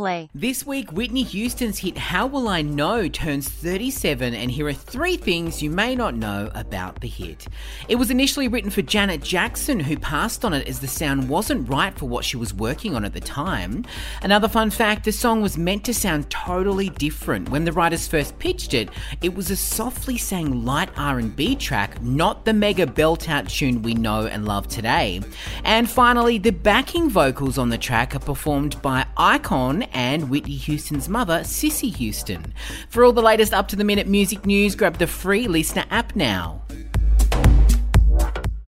play. This week, Whitney Houston's hit How Will I Know turns 37, and here are three things you may not know about the hit. It was initially written for Janet Jackson, who passed on it as the sound wasn't right for what she was working on at the time. Another fun fact the song was meant to sound totally different. When the writers first pitched it, it was a softly sang light R&B track, not the mega belt out tune we know and love today. And finally, the backing vocals on the track are performed by Icon and Whitney Houston's mother, Cissy Houston. For all the latest up to the minute music news, grab the free LiSTNR app now.